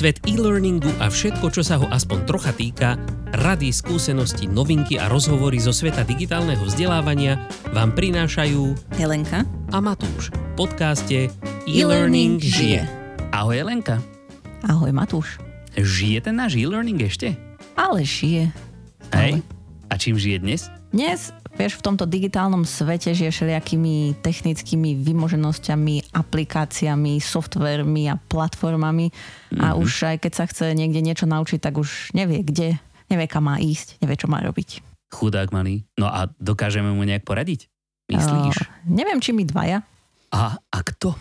Svet e-learningu a všetko, čo sa ho aspoň trocha týka, rady, skúsenosti, novinky a rozhovory zo sveta digitálneho vzdelávania vám prinášajú Helenka a Matúš v podcaste E-Learning žije. Ahoj Helenka. Ahoj Matúš. Žije ten náš e-learning ešte? Ale žije. Hej. A čím žije dnes? Dnes vieš, v tomto digitálnom svete žije všelijakými technickými vymoženosťami, aplikáciami, softvermi a platformami mm-hmm. a už aj keď sa chce niekde niečo naučiť, tak už nevie kde, nevie kam má ísť, nevie čo má robiť. Chudák malý. No a dokážeme mu nejak poradiť? Myslíš? Uh, neviem, či my dvaja. A, a kto?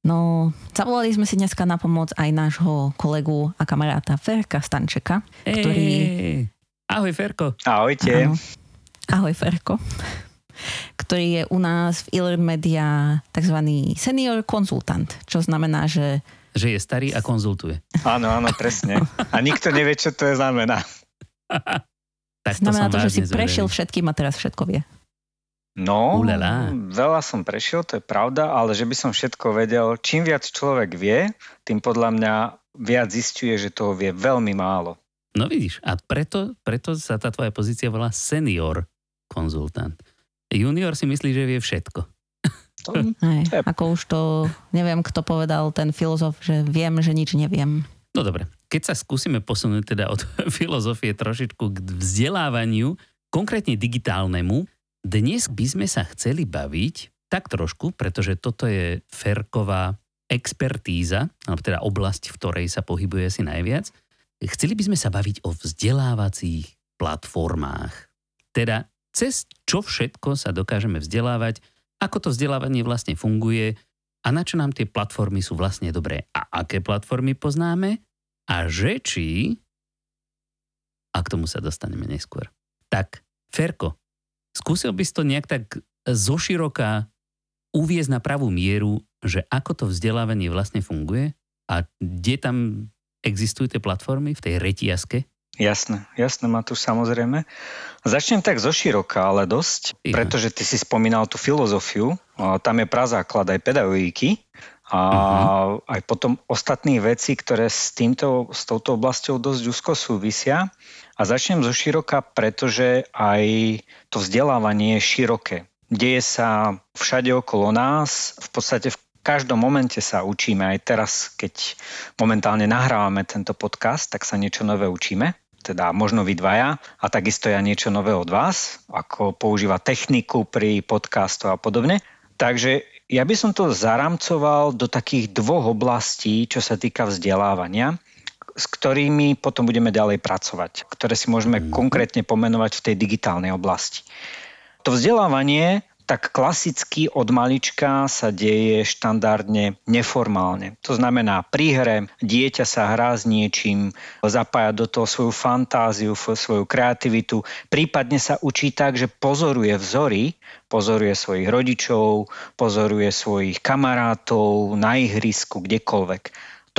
No, zavolali sme si dneska na pomoc aj nášho kolegu a kamaráta Ferka Stančeka, ktorý... Ahoj Ferko. Ahojte. Áno, Ahoj Ferko ktorý je u nás v Iler Media tzv. senior konzultant, čo znamená, že... Že je starý a konzultuje. Áno, áno, presne. A nikto nevie, čo to je znamená. tak to znamená to, že si prešiel všetkým a teraz všetko vie. No, Ulala. veľa som prešiel, to je pravda, ale že by som všetko vedel, čím viac človek vie, tým podľa mňa viac zistuje, že toho vie veľmi málo. No vidíš, a preto, preto sa tá tvoja pozícia volá senior konzultant. Junior si myslí, že vie všetko. To, Hej, je... Ako už to, neviem, kto povedal ten filozof, že viem, že nič neviem. No dobre, keď sa skúsime posunúť teda od filozofie trošičku k vzdelávaniu, konkrétne digitálnemu, dnes by sme sa chceli baviť tak trošku, pretože toto je Ferková expertíza, alebo teda oblasť, v ktorej sa pohybuje asi najviac. Chceli by sme sa baviť o vzdelávacích platformách. Teda cez čo všetko sa dokážeme vzdelávať, ako to vzdelávanie vlastne funguje a na čo nám tie platformy sú vlastne dobré a aké platformy poznáme a že či, a k tomu sa dostaneme neskôr. Tak, Ferko, skúsil by si to nejak tak zoširoka uviezť na pravú mieru, že ako to vzdelávanie vlastne funguje a kde tam existujú tie platformy v tej retiaske? Jasné, jasné, Matúš, samozrejme. Začnem tak zo široka, ale dosť, ja. pretože ty si spomínal tú filozofiu, tam je prazáklad aj pedagogiky a uh-huh. aj potom ostatných veci, ktoré s, týmto, s touto oblasťou dosť úzko súvisia. A začnem zo široka, pretože aj to vzdelávanie je široké. Deje sa všade okolo nás, v podstate v každom momente sa učíme. Aj teraz, keď momentálne nahrávame tento podcast, tak sa niečo nové učíme teda možno vy dvaja a takisto ja niečo nové od vás, ako používať techniku pri podcastu a podobne. Takže ja by som to zaramcoval do takých dvoch oblastí, čo sa týka vzdelávania, s ktorými potom budeme ďalej pracovať, ktoré si môžeme mm. konkrétne pomenovať v tej digitálnej oblasti. To vzdelávanie tak klasicky od malička sa deje štandardne neformálne. To znamená, pri hre dieťa sa hrá s niečím, zapája do toho svoju fantáziu, svoju kreativitu, prípadne sa učí tak, že pozoruje vzory, pozoruje svojich rodičov, pozoruje svojich kamarátov na ihrisku, kdekoľvek.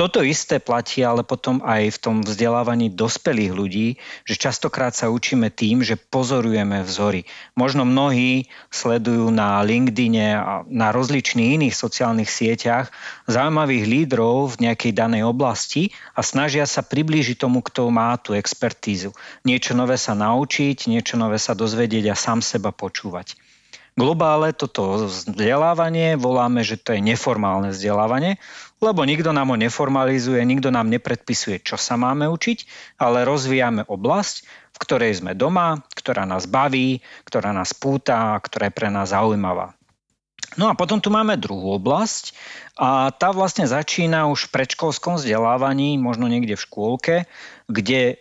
Toto isté platí ale potom aj v tom vzdelávaní dospelých ľudí, že častokrát sa učíme tým, že pozorujeme vzory. Možno mnohí sledujú na LinkedIne a na rozličných iných sociálnych sieťach zaujímavých lídrov v nejakej danej oblasti a snažia sa priblížiť tomu, kto má tú expertízu. Niečo nové sa naučiť, niečo nové sa dozvedieť a sám seba počúvať globále toto vzdelávanie voláme, že to je neformálne vzdelávanie, lebo nikto nám ho neformalizuje, nikto nám nepredpisuje, čo sa máme učiť, ale rozvíjame oblasť, v ktorej sme doma, ktorá nás baví, ktorá nás púta, ktorá je pre nás zaujímavá. No a potom tu máme druhú oblasť a tá vlastne začína už v predškolskom vzdelávaní, možno niekde v škôlke, kde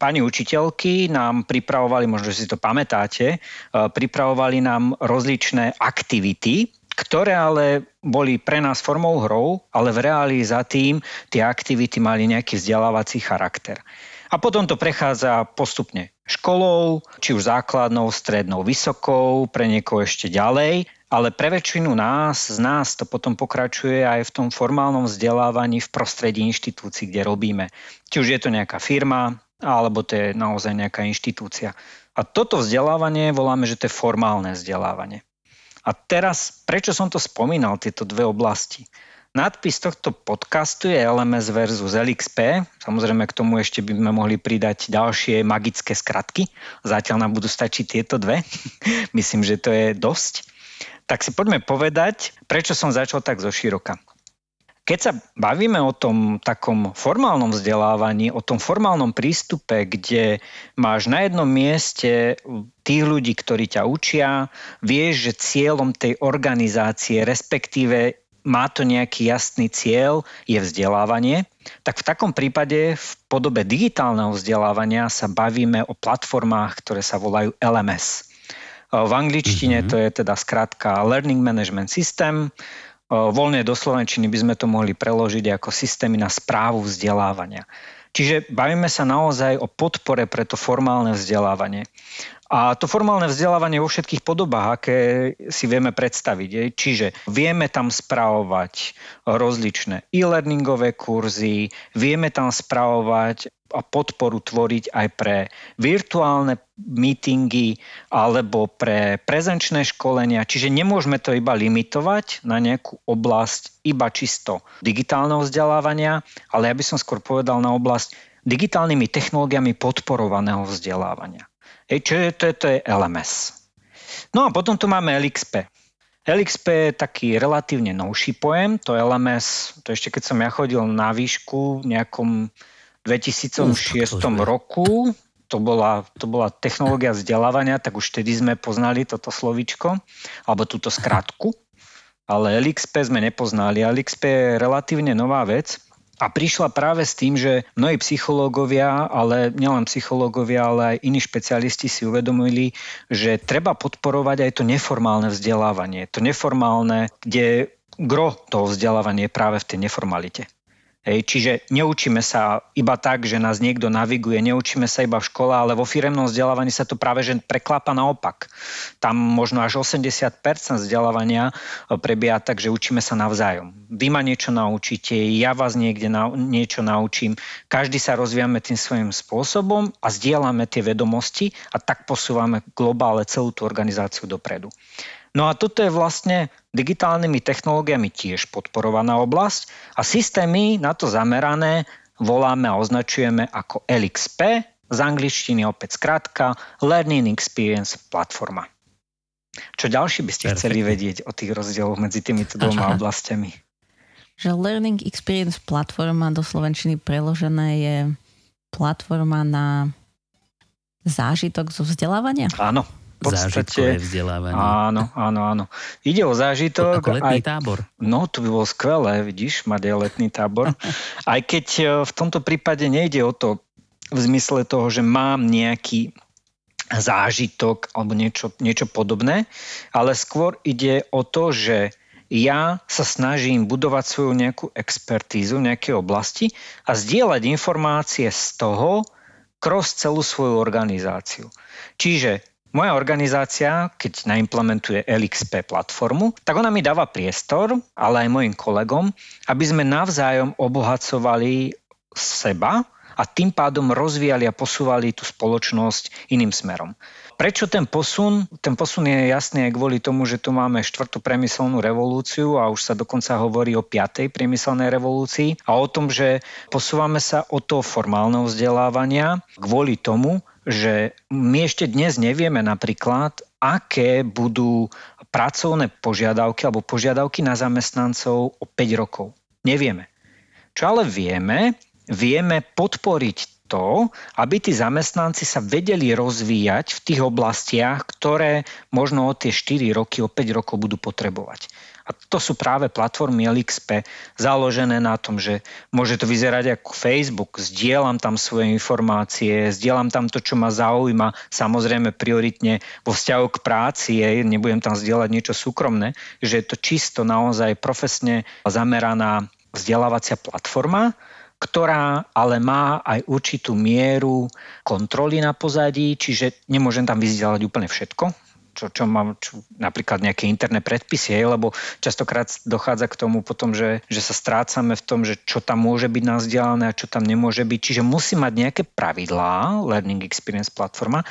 pani učiteľky nám pripravovali, možno, že si to pamätáte, e, pripravovali nám rozličné aktivity, ktoré ale boli pre nás formou hrou, ale v reálii za tým tie aktivity mali nejaký vzdelávací charakter. A potom to prechádza postupne školou, či už základnou, strednou, vysokou, pre niekoho ešte ďalej, ale pre väčšinu nás, z nás to potom pokračuje aj v tom formálnom vzdelávaní v prostredí inštitúcií, kde robíme. Či už je to nejaká firma, alebo to je naozaj nejaká inštitúcia. A toto vzdelávanie voláme, že to je formálne vzdelávanie. A teraz, prečo som to spomínal, tieto dve oblasti? Nadpis tohto podcastu je LMS versus LXP. Samozrejme k tomu ešte by sme mohli pridať ďalšie magické skratky. Zatiaľ nám budú stačiť tieto dve. Myslím, že to je dosť. Tak si poďme povedať, prečo som začal tak zo široka. Keď sa bavíme o tom takom formálnom vzdelávaní, o tom formálnom prístupe, kde máš na jednom mieste tých ľudí, ktorí ťa učia, vieš, že cieľom tej organizácie, respektíve má to nejaký jasný cieľ, je vzdelávanie, tak v takom prípade v podobe digitálneho vzdelávania sa bavíme o platformách, ktoré sa volajú LMS. V angličtine mm-hmm. to je teda skrátka Learning Management System, voľne do slovenčiny by sme to mohli preložiť ako systémy na správu vzdelávania. Čiže bavíme sa naozaj o podpore pre to formálne vzdelávanie. A to formálne vzdelávanie vo všetkých podobách, aké si vieme predstaviť. Čiže vieme tam spravovať rozličné e-learningové kurzy, vieme tam spravovať a podporu tvoriť aj pre virtuálne meetingy alebo pre prezenčné školenia. Čiže nemôžeme to iba limitovať na nejakú oblasť iba čisto digitálneho vzdelávania, ale ja by som skôr povedal na oblasť digitálnymi technológiami podporovaného vzdelávania. Hej, čo je to, to je LMS. No a potom tu máme LXP. LXP je taký relatívne novší pojem, to LMS, to ešte keď som ja chodil na výšku v nejakom 2006 roku, to bola, to bola technológia vzdelávania, tak už vtedy sme poznali toto slovičko, alebo túto skratku, ale LXP sme nepoznali. LXP je relatívne nová vec a prišla práve s tým, že mnohí psychológovia, ale nielen psychológovia, ale aj iní špecialisti si uvedomili, že treba podporovať aj to neformálne vzdelávanie. To neformálne, kde gro toho vzdelávania je práve v tej neformalite. Hej, čiže neučíme sa iba tak, že nás niekto naviguje, neučíme sa iba v škole, ale vo firemnom vzdelávaní sa to práve že preklápa naopak. Tam možno až 80% vzdelávania e, prebieha tak, že učíme sa navzájom. Vy ma niečo naučíte, ja vás niekde na, niečo naučím. Každý sa rozvíjame tým svojím spôsobom a zdieľame tie vedomosti a tak posúvame globále celú tú organizáciu dopredu. No a toto je vlastne digitálnymi technológiami tiež podporovaná oblasť a systémy na to zamerané voláme a označujeme ako LXP, z angličtiny opäť skrátka Learning Experience Platforma. Čo ďalšie by ste Perfect. chceli vedieť o tých rozdieloch medzi týmito dvoma oblastiami? Že Learning Experience Platforma do Slovenčiny preložené je platforma na zážitok zo vzdelávania? Áno, podstate... vzdelávanie. Áno, áno, áno. Ide o zážitok. Ako letný aj, tábor. No, to by bolo skvelé, vidíš, mať aj letný tábor. aj keď e, v tomto prípade nejde o to v zmysle toho, že mám nejaký zážitok alebo niečo, niečo podobné, ale skôr ide o to, že ja sa snažím budovať svoju nejakú expertízu v nejakej oblasti a zdieľať informácie z toho kroz celú svoju organizáciu. Čiže moja organizácia, keď naimplementuje LXP platformu, tak ona mi dáva priestor, ale aj mojim kolegom, aby sme navzájom obohacovali seba a tým pádom rozvíjali a posúvali tú spoločnosť iným smerom. Prečo ten posun? Ten posun je jasný aj kvôli tomu, že tu máme štvrtú priemyselnú revolúciu a už sa dokonca hovorí o piatej priemyselnej revolúcii a o tom, že posúvame sa od toho formálneho vzdelávania kvôli tomu, že my ešte dnes nevieme napríklad, aké budú pracovné požiadavky alebo požiadavky na zamestnancov o 5 rokov. Nevieme. Čo ale vieme, vieme podporiť to, aby tí zamestnanci sa vedeli rozvíjať v tých oblastiach, ktoré možno o tie 4 roky, o 5 rokov budú potrebovať. A to sú práve platformy LXP založené na tom, že môže to vyzerať ako Facebook, zdieľam tam svoje informácie, zdieľam tam to, čo ma zaujíma, samozrejme prioritne vo vzťahu k práci, nebudem tam zdieľať niečo súkromné, že je to čisto naozaj profesne zameraná vzdelávacia platforma, ktorá ale má aj určitú mieru kontroly na pozadí, čiže nemôžem tam vyzdieľať úplne všetko, čo, čo mám čo, napríklad nejaké interné predpisy, lebo častokrát dochádza k tomu potom, že, že sa strácame v tom, že čo tam môže byť nazdielané a čo tam nemôže byť. Čiže musí mať nejaké pravidlá, Learning Experience platforma,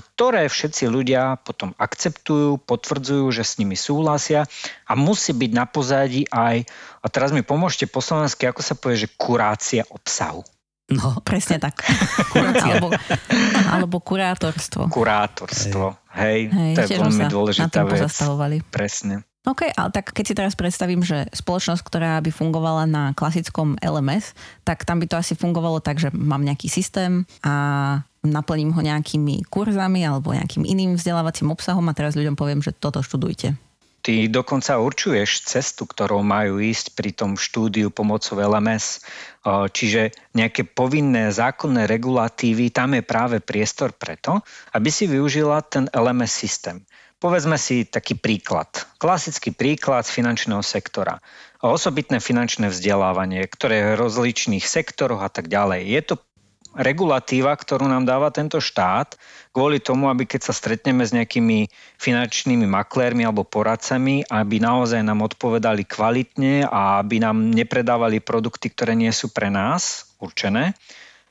ktoré všetci ľudia potom akceptujú, potvrdzujú, že s nimi súhlasia a musí byť na pozadí aj, a teraz mi pomôžte po slovensky, ako sa povie, že kurácia obsahu. No, presne tak. alebo, alebo kurátorstvo. Kurátorstvo, hej, hej to je veľmi dôležitá vec. Presne. OK, ale tak keď si teraz predstavím, že spoločnosť, ktorá by fungovala na klasickom LMS, tak tam by to asi fungovalo tak, že mám nejaký systém a naplním ho nejakými kurzami alebo nejakým iným vzdelávacím obsahom a teraz ľuďom poviem, že toto študujte. Ty dokonca určuješ cestu, ktorou majú ísť pri tom štúdiu pomocou LMS. Čiže nejaké povinné zákonné regulatívy, tam je práve priestor preto, aby si využila ten LMS systém. Povedzme si taký príklad. Klasický príklad z finančného sektora. Osobitné finančné vzdelávanie, ktoré je v rozličných sektoroch a tak ďalej. Je to regulatíva, ktorú nám dáva tento štát kvôli tomu, aby keď sa stretneme s nejakými finančnými maklérmi alebo poradcami, aby naozaj nám odpovedali kvalitne a aby nám nepredávali produkty, ktoré nie sú pre nás určené,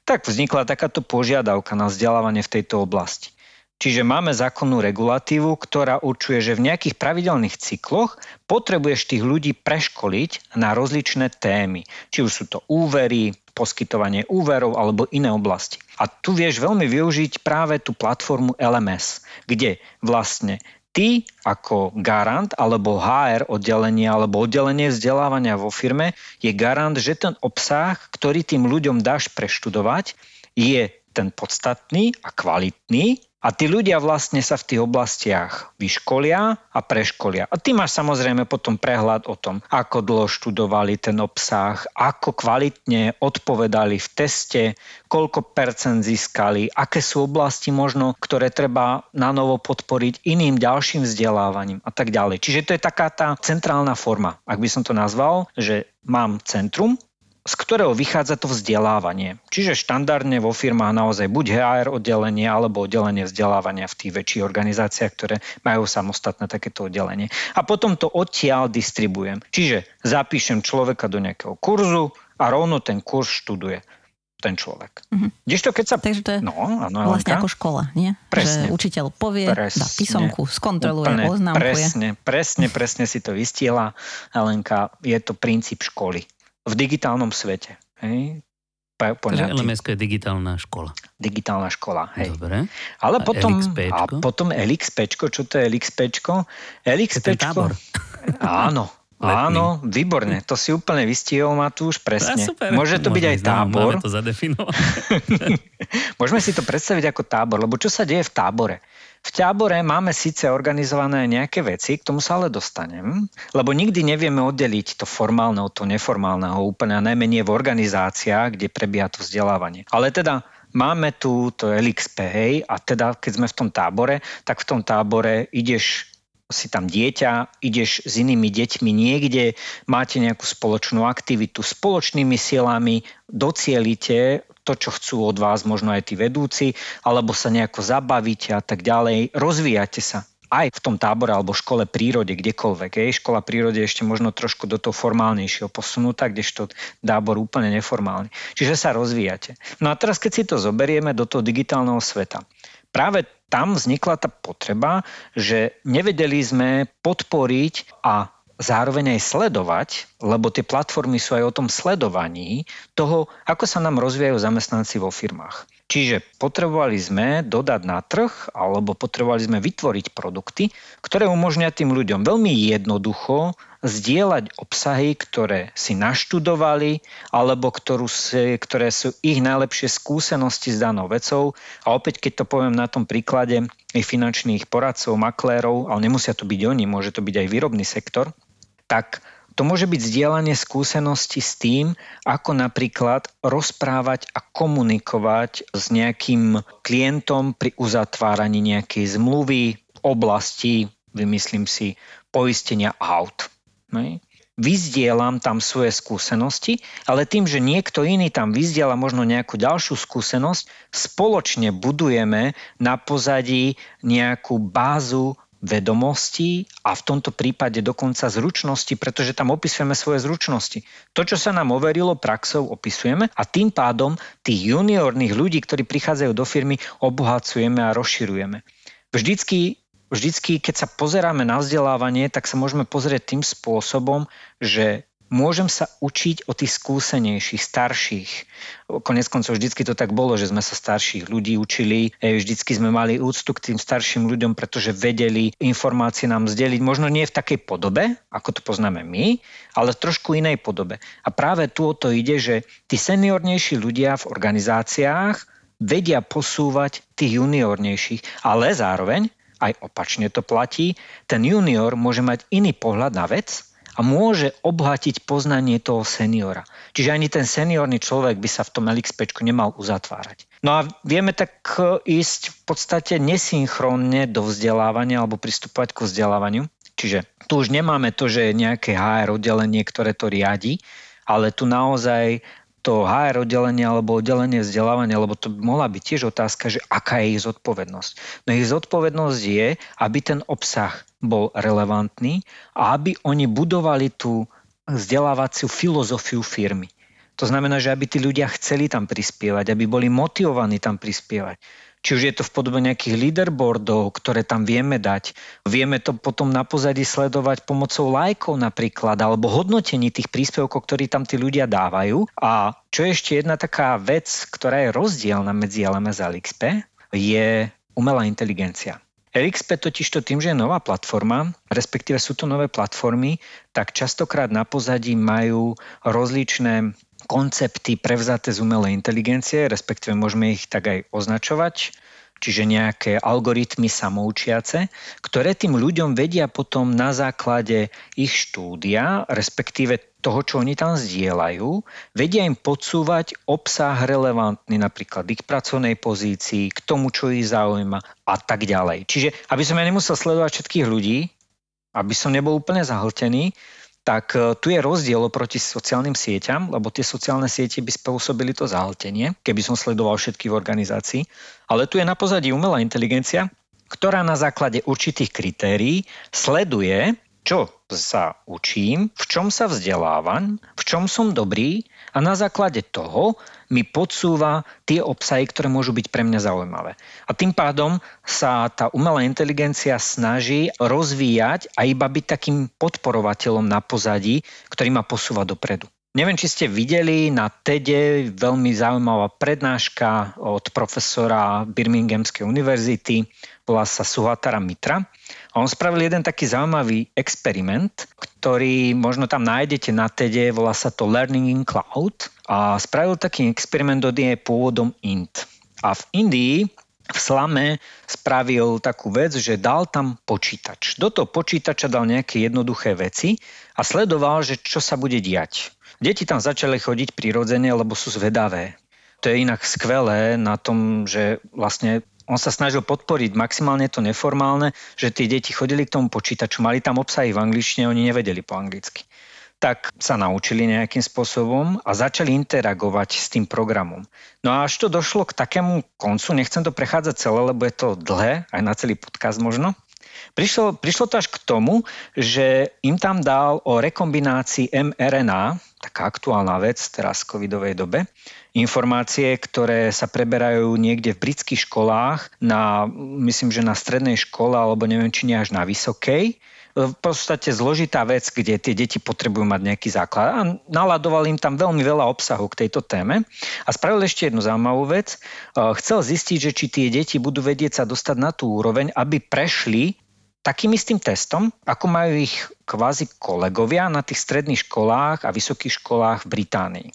tak vznikla takáto požiadavka na vzdelávanie v tejto oblasti. Čiže máme zákonnú regulatívu, ktorá určuje, že v nejakých pravidelných cykloch potrebuješ tých ľudí preškoliť na rozličné témy. Či už sú to úvery, poskytovanie úverov alebo iné oblasti. A tu vieš veľmi využiť práve tú platformu LMS, kde vlastne ty ako garant alebo HR oddelenie alebo oddelenie vzdelávania vo firme je garant, že ten obsah, ktorý tým ľuďom dáš preštudovať, je ten podstatný a kvalitný a tí ľudia vlastne sa v tých oblastiach vyškolia a preškolia. A ty máš samozrejme potom prehľad o tom, ako dlho študovali ten obsah, ako kvalitne odpovedali v teste, koľko percent získali, aké sú oblasti možno, ktoré treba na novo podporiť iným ďalším vzdelávaním a tak ďalej. Čiže to je taká tá centrálna forma, ak by som to nazval, že mám centrum, z ktorého vychádza to vzdelávanie. Čiže štandardne vo firmách naozaj buď HR oddelenie alebo oddelenie vzdelávania v tých väčších organizáciách, ktoré majú samostatné takéto oddelenie. A potom to odtiaľ distribujem. Čiže zapíšem človeka do nejakého kurzu a rovno ten kurz študuje ten človek. Mm-hmm. to, keď sa... Takže to je no, áno, vlastne ako škola, nie? Presne. Že učiteľ povie, presne. dá písomku, skontroluje, Úplne, oznámkuje. Presne, presne, presne si to vystiela, Helenka. Je to princíp školy v digitálnom svete. Hej? Takže LMS je digitálna škola. Digitálna škola, hej. Dobre. Ale a potom, a potom LXP, čo to je LXP? LXP, áno, Letný. Áno, výborne, to si úplne vystihol, Matúš, presne. super. Môže to Môžeme byť aj tábor. Môžeme to zadefinovať. Môžeme si to predstaviť ako tábor, lebo čo sa deje v tábore? V tábore máme síce organizované nejaké veci, k tomu sa ale dostanem, lebo nikdy nevieme oddeliť to formálne od toho neformálneho, úplne a najmenej v organizáciách, kde prebieha to vzdelávanie. Ale teda máme tu to LXP, hej, a teda keď sme v tom tábore, tak v tom tábore ideš si tam dieťa, ideš s inými deťmi niekde, máte nejakú spoločnú aktivitu, spoločnými silami docielite to, čo chcú od vás možno aj tí vedúci, alebo sa nejako zabavíte a tak ďalej, rozvíjate sa aj v tom tábore alebo škole prírode, kdekoľvek. Je. Škola prírode ešte možno trošku do toho formálnejšieho posunutá, kdežto tábor úplne neformálny. Čiže sa rozvíjate. No a teraz, keď si to zoberieme do toho digitálneho sveta, práve tam vznikla tá potreba, že nevedeli sme podporiť a zároveň aj sledovať, lebo tie platformy sú aj o tom sledovaní toho, ako sa nám rozvíjajú zamestnanci vo firmách. Čiže potrebovali sme dodať na trh alebo potrebovali sme vytvoriť produkty, ktoré umožňujú tým ľuďom veľmi jednoducho zdieľať obsahy, ktoré si naštudovali alebo ktorú si, ktoré sú ich najlepšie skúsenosti s danou vecou. A opäť, keď to poviem na tom príklade aj finančných poradcov, maklérov, ale nemusia to byť oni, môže to byť aj výrobný sektor, tak to môže byť zdieľanie skúsenosti s tým, ako napríklad rozprávať a komunikovať s nejakým klientom pri uzatváraní nejakej zmluvy v oblasti, vymyslím si, poistenia aut. Vyzdielam tam svoje skúsenosti, ale tým, že niekto iný tam vyzdiela možno nejakú ďalšiu skúsenosť, spoločne budujeme na pozadí nejakú bázu vedomostí a v tomto prípade dokonca zručnosti, pretože tam opisujeme svoje zručnosti. To, čo sa nám overilo praxou, opisujeme a tým pádom tých juniorných ľudí, ktorí prichádzajú do firmy, obohacujeme a rozširujeme. Vždycky vždycky, keď sa pozeráme na vzdelávanie, tak sa môžeme pozrieť tým spôsobom, že môžem sa učiť od tých skúsenejších, starších. Konec koncov vždycky to tak bolo, že sme sa starších ľudí učili, vždycky sme mali úctu k tým starším ľuďom, pretože vedeli informácie nám zdeliť, možno nie v takej podobe, ako to poznáme my, ale v trošku inej podobe. A práve tu o to ide, že tí seniornejší ľudia v organizáciách vedia posúvať tých juniornejších, ale zároveň aj opačne to platí, ten junior môže mať iný pohľad na vec a môže obohatiť poznanie toho seniora. Čiže ani ten seniorný človek by sa v tom LXP nemal uzatvárať. No a vieme tak e, ísť v podstate nesynchronne do vzdelávania alebo pristupovať ku vzdelávaniu. Čiže tu už nemáme to, že je nejaké HR oddelenie, ktoré to riadi, ale tu naozaj to HR oddelenie alebo oddelenie vzdelávania, lebo to by mohla byť tiež otázka, že aká je ich zodpovednosť. No ich zodpovednosť je, aby ten obsah bol relevantný a aby oni budovali tú vzdelávaciu filozofiu firmy. To znamená, že aby tí ľudia chceli tam prispievať, aby boli motivovaní tam prispievať. Či už je to v podobe nejakých leaderboardov, ktoré tam vieme dať. Vieme to potom na pozadí sledovať pomocou lajkov napríklad, alebo hodnotení tých príspevkov, ktorí tam tí ľudia dávajú. A čo je ešte jedna taká vec, ktorá je rozdielna medzi LMS a LXP, je umelá inteligencia. LXP totiž to tým, že je nová platforma, respektíve sú to nové platformy, tak častokrát na pozadí majú rozličné koncepty prevzaté z umelej inteligencie, respektíve môžeme ich tak aj označovať, čiže nejaké algoritmy samoučiace, ktoré tým ľuďom vedia potom na základe ich štúdia, respektíve toho, čo oni tam zdieľajú, vedia im podsúvať obsah relevantný napríklad ich pracovnej pozícii, k tomu, čo ich zaujíma a tak ďalej. Čiže aby som ja nemusel sledovať všetkých ľudí, aby som nebol úplne zahltený, tak e, tu je rozdiel oproti sociálnym sieťam, lebo tie sociálne siete by spôsobili to zahltenie, keby som sledoval všetky v organizácii. Ale tu je na pozadí umelá inteligencia, ktorá na základe určitých kritérií sleduje, čo sa učím, v čom sa vzdelávam, v čom som dobrý a na základe toho mi podsúva tie obsahy, ktoré môžu byť pre mňa zaujímavé. A tým pádom sa tá umelá inteligencia snaží rozvíjať a iba byť takým podporovateľom na pozadí, ktorý ma posúva dopredu. Neviem, či ste videli na TEDe veľmi zaujímavá prednáška od profesora Birminghamskej univerzity, volá sa Suhatara Mitra. On spravil jeden taký zaujímavý experiment, ktorý možno tam nájdete na TEDe, volá sa to Learning in Cloud. A spravil taký experiment, od je pôvodom Int. A v Indii v slame spravil takú vec, že dal tam počítač. Do toho počítača dal nejaké jednoduché veci a sledoval, že čo sa bude diať. Deti tam začali chodiť prirodzene, lebo sú zvedavé. To je inak skvelé na tom, že vlastne on sa snažil podporiť maximálne to neformálne, že tie deti chodili k tomu počítaču, mali tam obsahy v angličtine, oni nevedeli po anglicky. Tak sa naučili nejakým spôsobom a začali interagovať s tým programom. No a až to došlo k takému koncu, nechcem to prechádzať celé, lebo je to dlhé, aj na celý podcast možno, Prišlo, prišlo to až k tomu, že im tam dal o rekombinácii mRNA, taká aktuálna vec teraz v covidovej dobe, informácie, ktoré sa preberajú niekde v britských školách, na, myslím, že na strednej škole, alebo neviem, či nie až na vysokej, v podstate zložitá vec, kde tie deti potrebujú mať nejaký základ. A naladoval im tam veľmi veľa obsahu k tejto téme. A spravil ešte jednu zaujímavú vec. Chcel zistiť, že či tie deti budú vedieť sa dostať na tú úroveň, aby prešli takým istým testom, ako majú ich kvázi kolegovia na tých stredných školách a vysokých školách v Británii.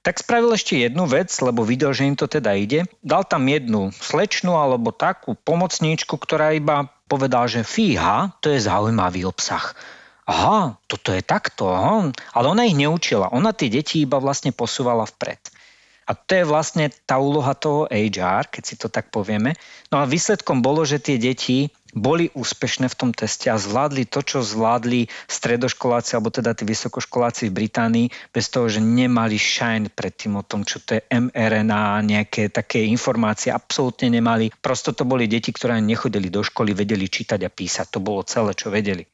Tak spravil ešte jednu vec, lebo videl, že im to teda ide. Dal tam jednu slečnu alebo takú pomocníčku, ktorá iba povedal, že fíha, to je zaujímavý obsah. Aha, toto je takto, aha. Ale ona ich neučila, ona tie deti iba vlastne posúvala vpred. A to je vlastne tá úloha toho HR, keď si to tak povieme. No a výsledkom bolo, že tie deti boli úspešné v tom teste a zvládli to, čo zvládli stredoškoláci alebo teda tí vysokoškoláci v Británii bez toho, že nemali shine pred tým o tom, čo to je mRNA, nejaké také informácie, absolútne nemali. Prosto to boli deti, ktoré nechodili do školy, vedeli čítať a písať. To bolo celé, čo vedeli.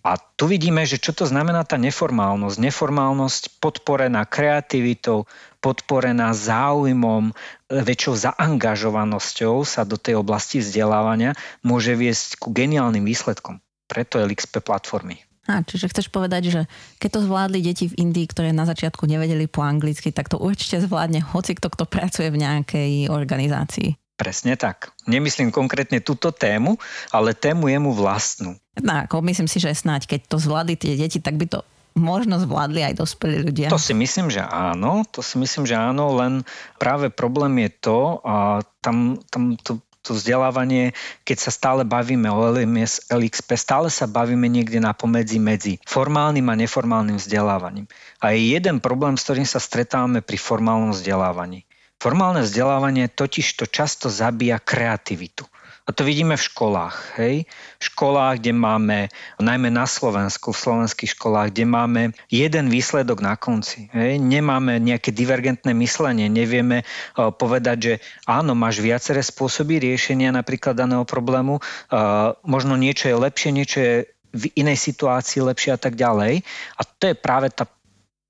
A tu vidíme, že čo to znamená tá neformálnosť. Neformálnosť podporená kreativitou, podporená záujmom, väčšou zaangažovanosťou sa do tej oblasti vzdelávania môže viesť ku geniálnym výsledkom. Preto LXP platformy. A, čiže chceš povedať, že keď to zvládli deti v Indii, ktoré na začiatku nevedeli po anglicky, tak to určite zvládne hoci kto, kto pracuje v nejakej organizácii. Presne tak. Nemyslím konkrétne túto tému, ale tému je mu vlastnú. No, ako myslím si, že snáď, keď to zvládli tie deti, tak by to možno zvládli aj dospelí ľudia. To si myslím, že áno, to si myslím, že áno, len práve problém je to, a tam, tam to, to vzdelávanie, keď sa stále bavíme o LMS, LXP, stále sa bavíme niekde na pomedzi medzi formálnym a neformálnym vzdelávaním. A je jeden problém, s ktorým sa stretávame pri formálnom vzdelávaní. Formálne vzdelávanie totiž to často zabíja kreativitu. A to vidíme v školách. Hej? V školách, kde máme, najmä na Slovensku, v slovenských školách, kde máme jeden výsledok na konci. Hej? Nemáme nejaké divergentné myslenie, nevieme uh, povedať, že áno, máš viaceré spôsoby riešenia napríklad daného problému, uh, možno niečo je lepšie, niečo je v inej situácii lepšie a tak ďalej. A to je práve tá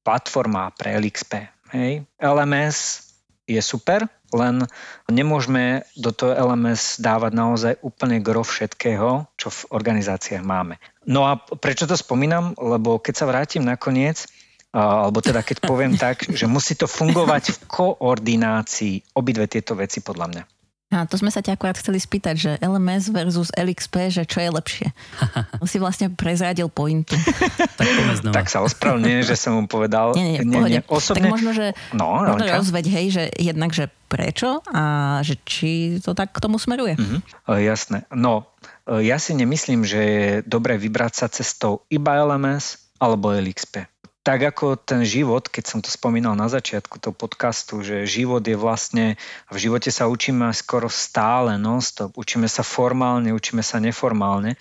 platforma pre LXP. Hej? LMS je super, len nemôžeme do toho LMS dávať naozaj úplne gro všetkého, čo v organizáciách máme. No a prečo to spomínam? Lebo keď sa vrátim nakoniec, alebo teda keď poviem tak, že musí to fungovať v koordinácii obidve tieto veci podľa mňa. A to sme sa ťa akurát chceli spýtať, že LMS versus LXP, že čo je lepšie? On si vlastne prezradil pointu. tak, tak sa ospravne, že som mu povedal. Nie, nie, nie, nie osobne... Tak možno, že, no, možno rozveď, hej, že jednak, že prečo a že či to tak k tomu smeruje. Mm-hmm. Jasné. No, e, ja si nemyslím, že je dobré vybrať sa cestou iba LMS alebo LXP tak ako ten život, keď som to spomínal na začiatku toho podcastu, že život je vlastne, v živote sa učíme skoro stále, non-stop, učíme sa formálne, učíme sa neformálne,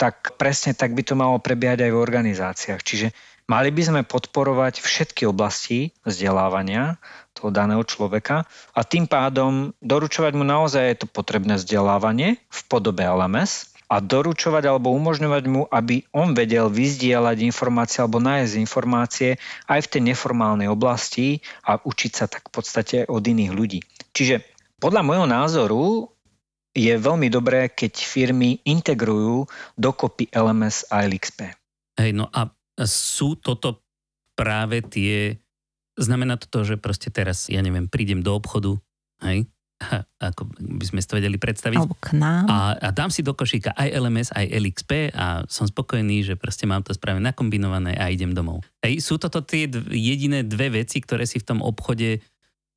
tak presne tak by to malo prebiehať aj v organizáciách. Čiže mali by sme podporovať všetky oblasti vzdelávania toho daného človeka a tým pádom doručovať mu naozaj to potrebné vzdelávanie v podobe LMS, a doručovať alebo umožňovať mu, aby on vedel vyzdielať informácie alebo nájsť informácie aj v tej neformálnej oblasti a učiť sa tak v podstate od iných ľudí. Čiže podľa môjho názoru je veľmi dobré, keď firmy integrujú dokopy LMS a LXP. Hej, no a sú toto práve tie, znamená to to, že proste teraz, ja neviem, prídem do obchodu, hej, ako by sme si to vedeli predstaviť. Alebo k nám. A, a dám si do košíka aj LMS, aj LXP a som spokojný, že proste mám to spravené nakombinované a idem domov. Hej, sú toto tie dv- jediné dve veci, ktoré si v tom obchode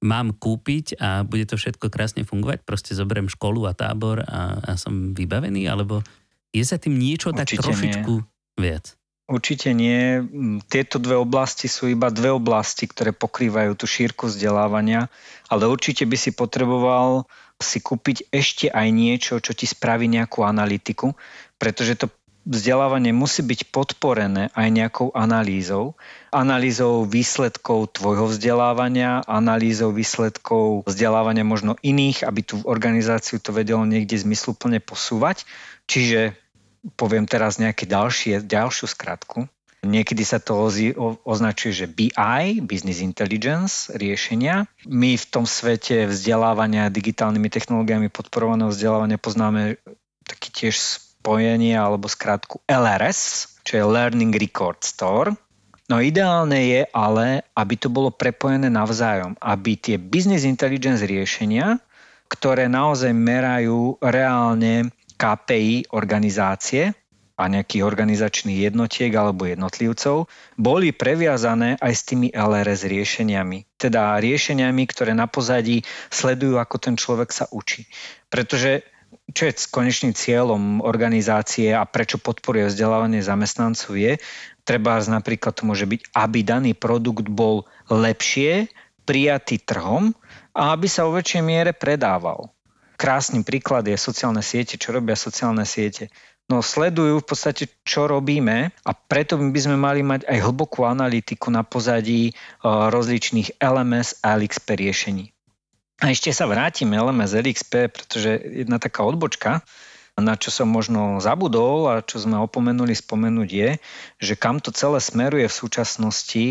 mám kúpiť a bude to všetko krásne fungovať? Proste zoberiem školu a tábor a, a som vybavený? Alebo je za tým niečo Určite tak trošičku nie. viac? Určite nie. Tieto dve oblasti sú iba dve oblasti, ktoré pokrývajú tú šírku vzdelávania, ale určite by si potreboval si kúpiť ešte aj niečo, čo ti spraví nejakú analytiku, pretože to vzdelávanie musí byť podporené aj nejakou analýzou. Analýzou výsledkov tvojho vzdelávania, analýzou výsledkov vzdelávania možno iných, aby tú organizáciu to vedelo niekde zmysluplne posúvať. Čiže poviem teraz nejaké ďalšie, ďalšiu skratku. Niekedy sa to označuje, že BI, Business Intelligence, riešenia. My v tom svete vzdelávania digitálnymi technológiami podporovaného vzdelávania poznáme taký tiež spojenie alebo skratku LRS, čo je Learning Record Store. No ideálne je ale, aby to bolo prepojené navzájom, aby tie business intelligence riešenia, ktoré naozaj merajú reálne KPI organizácie a nejakých organizačných jednotiek alebo jednotlivcov boli previazané aj s tými LRS riešeniami. Teda riešeniami, ktoré na pozadí sledujú, ako ten človek sa učí. Pretože čo je konečným cieľom organizácie a prečo podporuje vzdelávanie zamestnancov je, treba napríklad to môže byť, aby daný produkt bol lepšie prijatý trhom a aby sa vo väčšej miere predával. Krásny príklad je sociálne siete, čo robia sociálne siete. No sledujú v podstate, čo robíme a preto by sme mali mať aj hlbokú analytiku na pozadí rozličných LMS a LXP riešení. A ešte sa vrátim LMS LXP, pretože jedna taká odbočka, na čo som možno zabudol a čo sme opomenuli spomenúť je, že kam to celé smeruje v súčasnosti,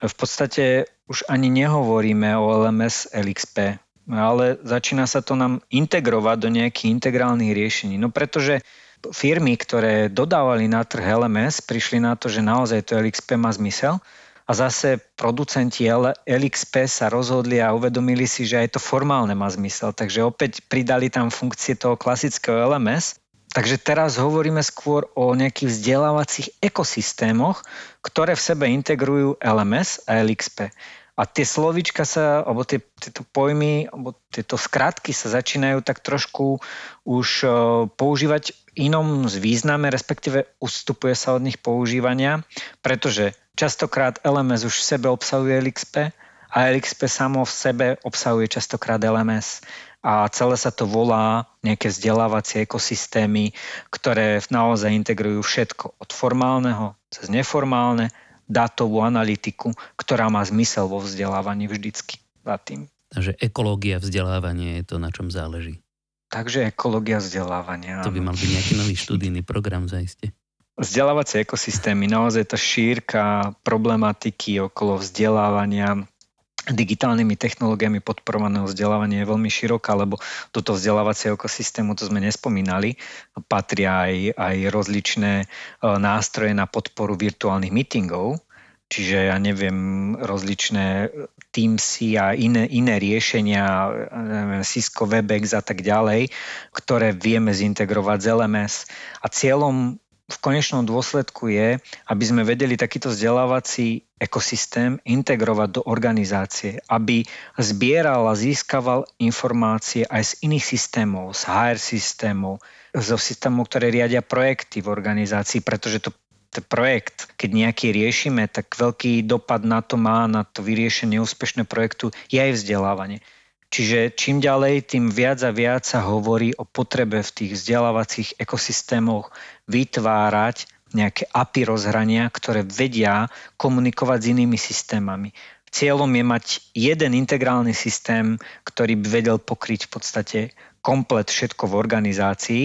v podstate už ani nehovoríme o LMS LXP, ale začína sa to nám integrovať do nejakých integrálnych riešení. No pretože firmy, ktoré dodávali na trh LMS, prišli na to, že naozaj to LXP má zmysel a zase producenti LXP sa rozhodli a uvedomili si, že aj to formálne má zmysel. Takže opäť pridali tam funkcie toho klasického LMS. Takže teraz hovoríme skôr o nejakých vzdelávacích ekosystémoch, ktoré v sebe integrujú LMS a LXP. A tie slovička sa, alebo tie, tieto pojmy, alebo tieto skratky sa začínajú tak trošku už e, používať inom z význame, respektíve ustupuje sa od nich používania, pretože častokrát LMS už v sebe obsahuje LXP a LXP samo v sebe obsahuje častokrát LMS a celé sa to volá nejaké vzdelávacie ekosystémy, ktoré naozaj integrujú všetko od formálneho cez neformálne dátovú analytiku, ktorá má zmysel vo vzdelávaní vždycky za tým. Takže ekológia vzdelávania je to, na čom záleží. Takže ekológia vzdelávania. To by mal byť nejaký nový študijný program zaiste. Vzdelávacie ekosystémy, naozaj tá šírka problematiky okolo vzdelávania, digitálnymi technológiami podporovaného vzdelávania je veľmi široká, lebo do toho vzdelávacieho ekosystému, to sme nespomínali, patria aj, aj rozličné e, nástroje na podporu virtuálnych meetingov, čiže ja neviem, rozličné Teamsy a iné, iné riešenia, neviem, Cisco WebEx a tak ďalej, ktoré vieme zintegrovať z LMS. A cieľom v konečnom dôsledku je, aby sme vedeli takýto vzdelávací ekosystém integrovať do organizácie, aby zbieral a získaval informácie aj z iných systémov, z HR systémov, zo systémov, ktoré riadia projekty v organizácii, pretože to projekt, keď nejaký riešime, tak veľký dopad na to má, na to vyriešenie úspešného projektu, je aj vzdelávanie. Čiže čím ďalej, tým viac a viac sa hovorí o potrebe v tých vzdelávacích ekosystémoch vytvárať nejaké API rozhrania, ktoré vedia komunikovať s inými systémami. Cieľom je mať jeden integrálny systém, ktorý by vedel pokryť v podstate komplet všetko v organizácii,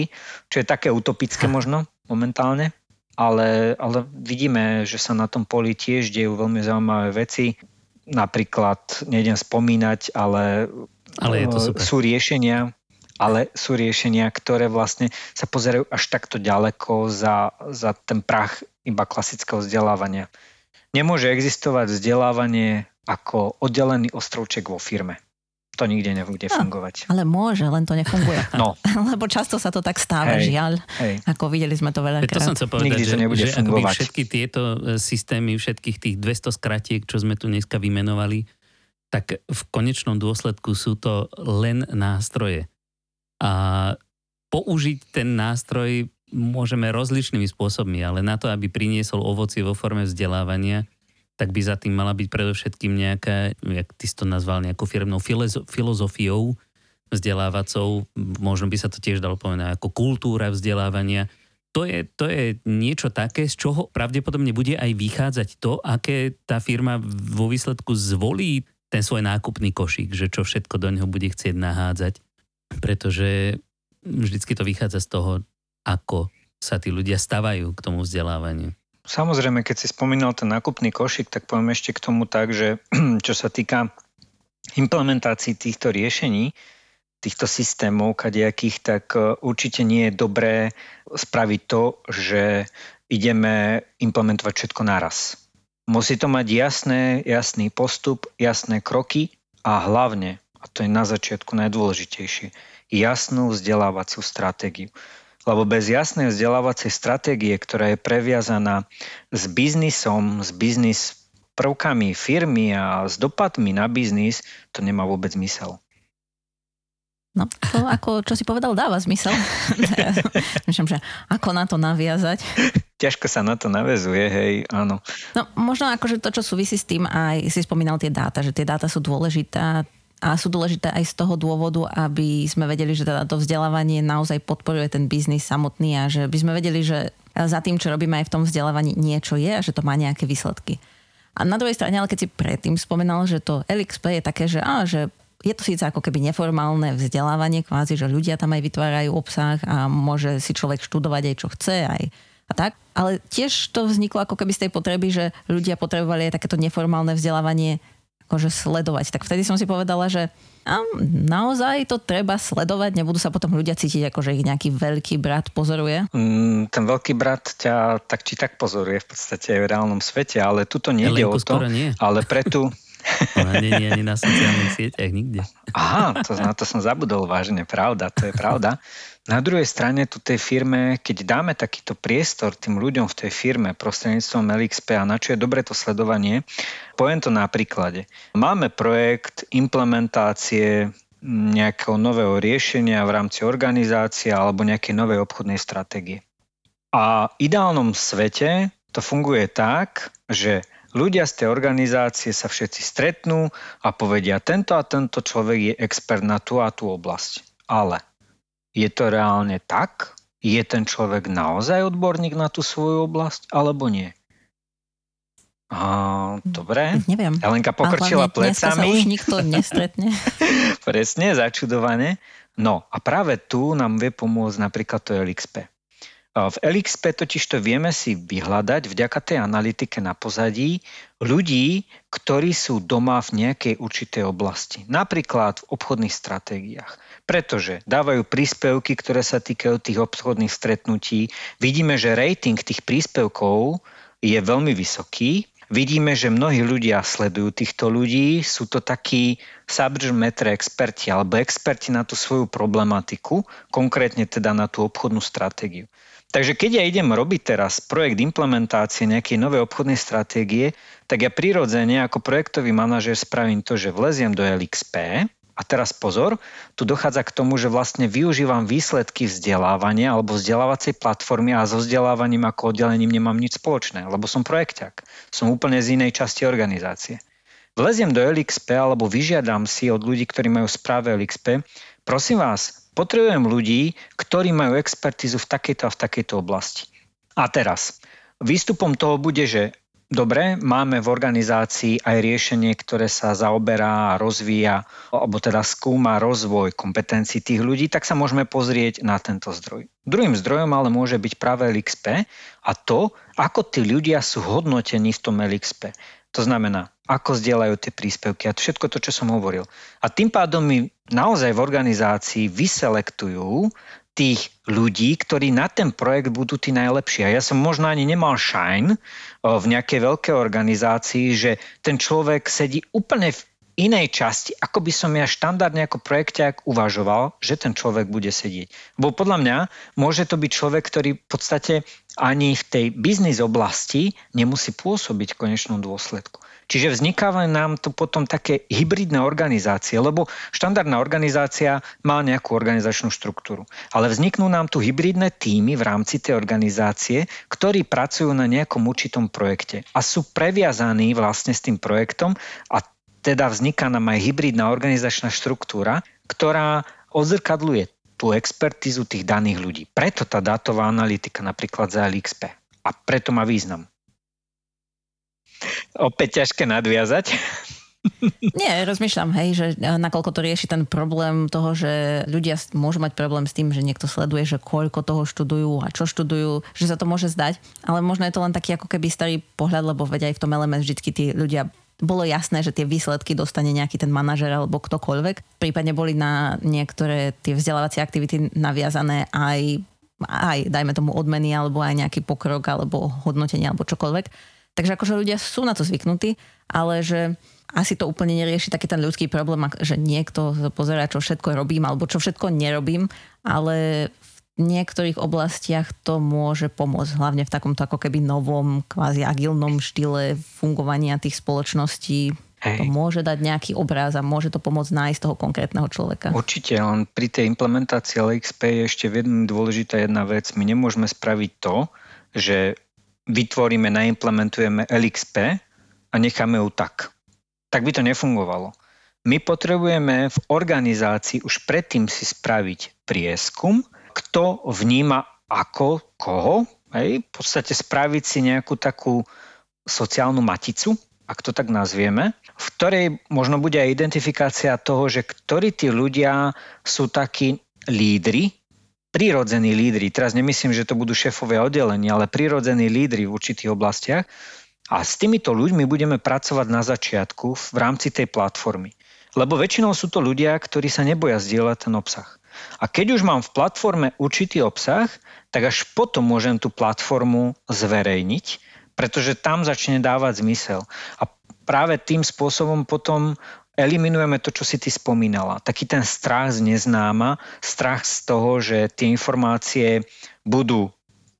čo je také utopické možno momentálne, ale, ale vidíme, že sa na tom poli tiež dejú veľmi zaujímavé veci. Napríklad, nejdem spomínať, ale ale je to super. Sú riešenia, ale sú riešenia, ktoré vlastne sa pozerajú až takto ďaleko za, za ten prach iba klasického vzdelávania. Nemôže existovať vzdelávanie ako oddelený ostrovček vo firme. To nikde nebude no, fungovať. Ale môže, len to nefunguje. No. Lebo často sa to tak stáva, hej, žiaľ. Hej. Ako videli sme to veľa To som chcel povedať, Nikdy že, to nebude že fungovať. všetky tieto e, systémy, všetkých tých 200 skratiek, čo sme tu dneska vymenovali, tak v konečnom dôsledku sú to len nástroje. A použiť ten nástroj môžeme rozličnými spôsobmi, ale na to, aby priniesol ovoci vo forme vzdelávania, tak by za tým mala byť predovšetkým nejaká, jak ty si to nazval, nejakou firmnou filozofiou vzdelávacou, možno by sa to tiež dalo povedať ako kultúra vzdelávania. To je, to je niečo také, z čoho pravdepodobne bude aj vychádzať to, aké tá firma vo výsledku zvolí ten svoj nákupný košík, že čo všetko do neho bude chcieť nahádzať, pretože vždycky to vychádza z toho, ako sa tí ľudia stavajú k tomu vzdelávaniu. Samozrejme, keď si spomínal ten nákupný košík, tak poviem ešte k tomu tak, že čo sa týka implementácií týchto riešení, týchto systémov kadejakých, tak e, určite nie je dobré spraviť to, že ideme implementovať všetko naraz Musí to mať jasné, jasný postup, jasné kroky a hlavne, a to je na začiatku najdôležitejšie, jasnú vzdelávaciu stratégiu. Lebo bez jasnej vzdelávacej stratégie, ktorá je previazaná s biznisom, s biznis prvkami firmy a s dopadmi na biznis, to nemá vôbec zmysel. No, to ako, čo si povedal, dáva zmysel. Myslím, že ako na to naviazať. Ťažko sa na to navezuje, hej, áno. No, možno akože to, čo súvisí s tým, aj si spomínal tie dáta, že tie dáta sú dôležité a sú dôležité aj z toho dôvodu, aby sme vedeli, že teda to vzdelávanie naozaj podporuje ten biznis samotný a že by sme vedeli, že za tým, čo robíme aj v tom vzdelávaní niečo je a že to má nejaké výsledky. A na druhej strane, ale keď si predtým spomenal, že to LXP je také, že, á, že je to síce ako keby neformálne vzdelávanie, kvázi, že ľudia tam aj vytvárajú obsah a môže si človek študovať aj čo chce, aj a tak. Ale tiež to vzniklo ako keby z tej potreby, že ľudia potrebovali aj takéto neformálne vzdelávanie akože sledovať. Tak vtedy som si povedala, že a naozaj to treba sledovať, nebudú sa potom ľudia cítiť ako, že ich nejaký veľký brat pozoruje? Mm, ten veľký brat ťa tak či tak pozoruje v podstate aj v reálnom svete, ale tuto nejde o to, nie. ale pre tú, ona nie je ani na sociálnych sieťach, nikde. Aha, to, na to som zabudol vážne, pravda, to je pravda. Na druhej strane tu tej firme, keď dáme takýto priestor tým ľuďom v tej firme prostredníctvom LXP a na čo je dobre to sledovanie, poviem to na príklade. Máme projekt implementácie nejakého nového riešenia v rámci organizácie alebo nejakej novej obchodnej stratégie. A v ideálnom svete to funguje tak, že ľudia z tej organizácie sa všetci stretnú a povedia, tento a tento človek je expert na tú a tú oblasť. Ale je to reálne tak? Je ten človek naozaj odborník na tú svoju oblasť, alebo nie? A, dobre. Neviem. Elenka pokrčila plecami. sa už nikto nestretne. Presne, začudovane. No a práve tu nám vie pomôcť napríklad to LXP. V LXP totiž to vieme si vyhľadať vďaka tej analytike na pozadí ľudí, ktorí sú doma v nejakej určitej oblasti. Napríklad v obchodných stratégiách. Pretože dávajú príspevky, ktoré sa týkajú tých obchodných stretnutí. Vidíme, že rating tých príspevkov je veľmi vysoký. Vidíme, že mnohí ľudia sledujú týchto ľudí. Sú to takí subject matter experti alebo experti na tú svoju problematiku, konkrétne teda na tú obchodnú stratégiu. Takže keď ja idem robiť teraz projekt implementácie nejakej novej obchodnej stratégie, tak ja prirodzene ako projektový manažer spravím to, že vleziem do LXP a teraz pozor, tu dochádza k tomu, že vlastne využívam výsledky vzdelávania alebo vzdelávacej platformy a so vzdelávaním ako oddelením nemám nič spoločné, lebo som projekťak. Som úplne z inej časti organizácie. Vleziem do LXP alebo vyžiadam si od ľudí, ktorí majú správe LXP, prosím vás, Potrebujem ľudí, ktorí majú expertizu v takejto a v takejto oblasti. A teraz, výstupom toho bude, že dobre, máme v organizácii aj riešenie, ktoré sa zaoberá rozvíja, alebo teda skúma rozvoj kompetencií tých ľudí, tak sa môžeme pozrieť na tento zdroj. Druhým zdrojom ale môže byť práve LXP a to, ako tí ľudia sú hodnotení v tom LXP. To znamená, ako zdieľajú tie príspevky a všetko to, čo som hovoril. A tým pádom mi naozaj v organizácii vyselektujú tých ľudí, ktorí na ten projekt budú tí najlepší. A ja som možno ani nemal shine v nejakej veľkej organizácii, že ten človek sedí úplne v inej časti, ako by som ja štandardne ako projekťák uvažoval, že ten človek bude sedieť. Bo podľa mňa môže to byť človek, ktorý v podstate ani v tej biznis oblasti nemusí pôsobiť v konečnom dôsledku. Čiže vznikávajú nám tu potom také hybridné organizácie, lebo štandardná organizácia má nejakú organizačnú štruktúru. Ale vzniknú nám tu hybridné týmy v rámci tej organizácie, ktorí pracujú na nejakom určitom projekte a sú previazaní vlastne s tým projektom a teda vzniká nám aj hybridná organizačná štruktúra, ktorá odzrkadluje tú expertizu tých daných ľudí. Preto tá dátová analytika napríklad za LXP. A preto má význam. Opäť ťažké nadviazať. Nie, rozmýšľam, hej, že nakoľko to rieši ten problém toho, že ľudia môžu mať problém s tým, že niekto sleduje, že koľko toho študujú a čo študujú, že sa to môže zdať, ale možno je to len taký ako keby starý pohľad, lebo veď aj v tom element vždycky tí ľudia bolo jasné, že tie výsledky dostane nejaký ten manažer alebo ktokoľvek. Prípadne boli na niektoré tie vzdelávacie aktivity naviazané aj, aj dajme tomu odmeny alebo aj nejaký pokrok alebo hodnotenie alebo čokoľvek. Takže akože ľudia sú na to zvyknutí, ale že asi to úplne nerieši taký ten ľudský problém, že niekto pozerá, čo všetko robím alebo čo všetko nerobím, ale v niektorých oblastiach to môže pomôcť, hlavne v takomto ako keby novom, kvázi agilnom štýle fungovania tých spoločností. Hej. To môže dať nejaký obráz a môže to pomôcť nájsť toho konkrétneho človeka. Určite, len pri tej implementácii LXP je ešte veľmi dôležitá jedna vec. My nemôžeme spraviť to, že vytvoríme, naimplementujeme LXP a necháme ju tak. Tak by to nefungovalo. my potrebujeme v organizácii už predtým si spraviť prieskum, kto vníma ako koho, hej, v podstate spraviť si nejakú takú sociálnu maticu, ak to tak nazvieme, v ktorej možno bude aj identifikácia toho, že ktorí tí ľudia sú takí lídry, prirodzení lídry, teraz nemyslím, že to budú šéfové oddelenia, ale prirodzení lídry v určitých oblastiach, a s týmito ľuďmi budeme pracovať na začiatku v rámci tej platformy. Lebo väčšinou sú to ľudia, ktorí sa neboja zdieľať ten obsah. A keď už mám v platforme určitý obsah, tak až potom môžem tú platformu zverejniť, pretože tam začne dávať zmysel. A práve tým spôsobom potom eliminujeme to, čo si ty spomínala. Taký ten strach z neznáma, strach z toho, že tie informácie budú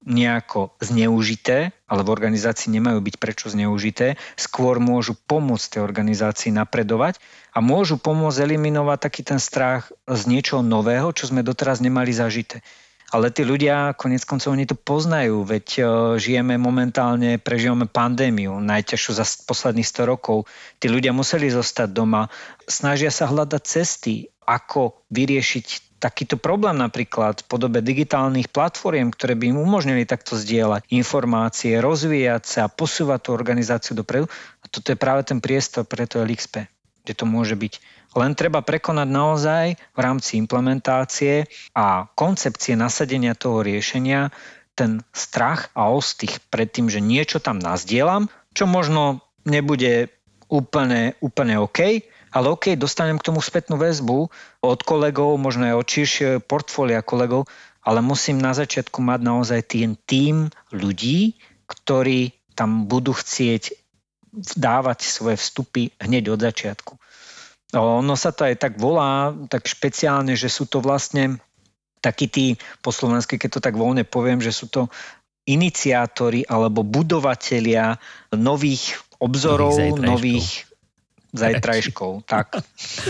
nejako zneužité, ale v organizácii nemajú byť prečo zneužité, skôr môžu pomôcť tej organizácii napredovať a môžu pomôcť eliminovať taký ten strach z niečoho nového, čo sme doteraz nemali zažité. Ale tí ľudia, konec koncov, oni to poznajú, veď uh, žijeme momentálne, prežívame pandémiu, najťažšiu za posledných 100 rokov. Tí ľudia museli zostať doma, snažia sa hľadať cesty, ako vyriešiť takýto problém napríklad v podobe digitálnych platform, ktoré by im umožnili takto zdieľať informácie, rozvíjať sa, posúvať tú organizáciu dopredu. A toto je práve ten priestor pre to LXP, kde to môže byť. Len treba prekonať naozaj v rámci implementácie a koncepcie nasadenia toho riešenia ten strach a ostých pred tým, že niečo tam nazdielam, čo možno nebude úplne, úplne OK, ale OK, dostanem k tomu spätnú väzbu od kolegov, možno aj od širšie portfólia kolegov, ale musím na začiatku mať naozaj ten tým ľudí, ktorí tam budú chcieť dávať svoje vstupy hneď od začiatku. Ono sa to aj tak volá, tak špeciálne, že sú to vlastne takí tí, po slovensky, keď to tak voľne poviem, že sú to iniciátori alebo budovatelia nových obzorov, nových, nových zajtrajškou, tak.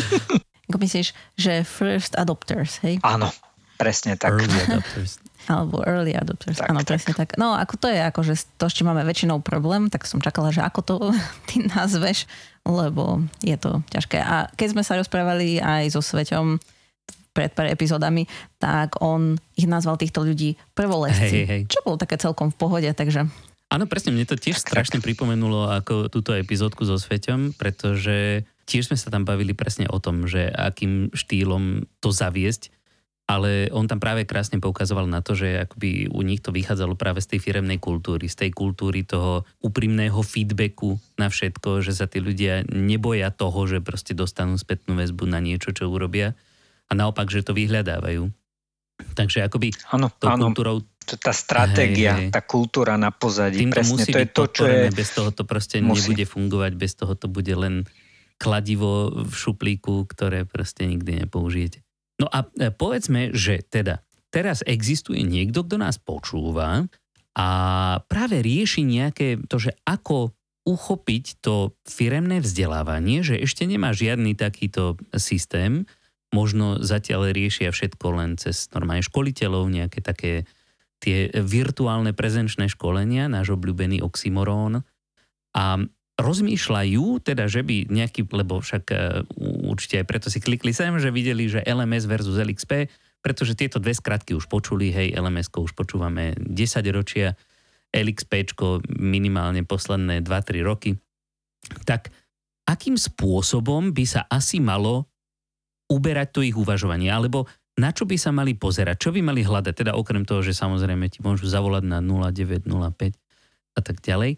Ako myslíš, že first adopters, hej? Áno, presne tak. Early adopters. Alebo early adopters, tak, áno, tak. presne tak. No, ako to je, akože to, s čím máme väčšinou problém, tak som čakala, že ako to ty nazveš, lebo je to ťažké. A keď sme sa rozprávali aj so Sveťom pred pár epizódami, tak on ich nazval týchto ľudí prvolesci. Hej, hej. Čo bolo také celkom v pohode, takže Áno, presne, mne to tiež strašne pripomenulo ako túto epizódku so Sveťom, pretože tiež sme sa tam bavili presne o tom, že akým štýlom to zaviesť, ale on tam práve krásne poukazoval na to, že akoby u nich to vychádzalo práve z tej firemnej kultúry, z tej kultúry toho úprimného feedbacku na všetko, že sa tí ľudia neboja toho, že proste dostanú spätnú väzbu na niečo, čo urobia a naopak, že to vyhľadávajú. Takže akoby áno, tou áno. kultúrou tá stratégia, Hej, hej. tá kultúra na pozadí. Tým to presne, musí to je to, čo je... bez toho to proste musí. nebude fungovať, bez toho to bude len kladivo v šuplíku, ktoré proste nikdy nepoužijete. No a e, povedzme, že teda teraz existuje niekto, kto nás počúva a práve rieši nejaké to, že ako uchopiť to firemné vzdelávanie, že ešte nemá žiadny takýto systém, možno zatiaľ riešia všetko len cez normálne školiteľov, nejaké také tie virtuálne prezenčné školenia, náš obľúbený oxymorón. A rozmýšľajú, teda, že by nejaký, lebo však e, určite aj preto si klikli sem, že videli, že LMS versus LXP, pretože tieto dve skratky už počuli, hej, LMS už počúvame 10 ročia, LXP minimálne posledné 2-3 roky. Tak akým spôsobom by sa asi malo uberať to ich uvažovanie? Alebo na čo by sa mali pozerať? Čo by mali hľadať? Teda okrem toho, že samozrejme ti môžu zavolať na 0905 a tak ďalej.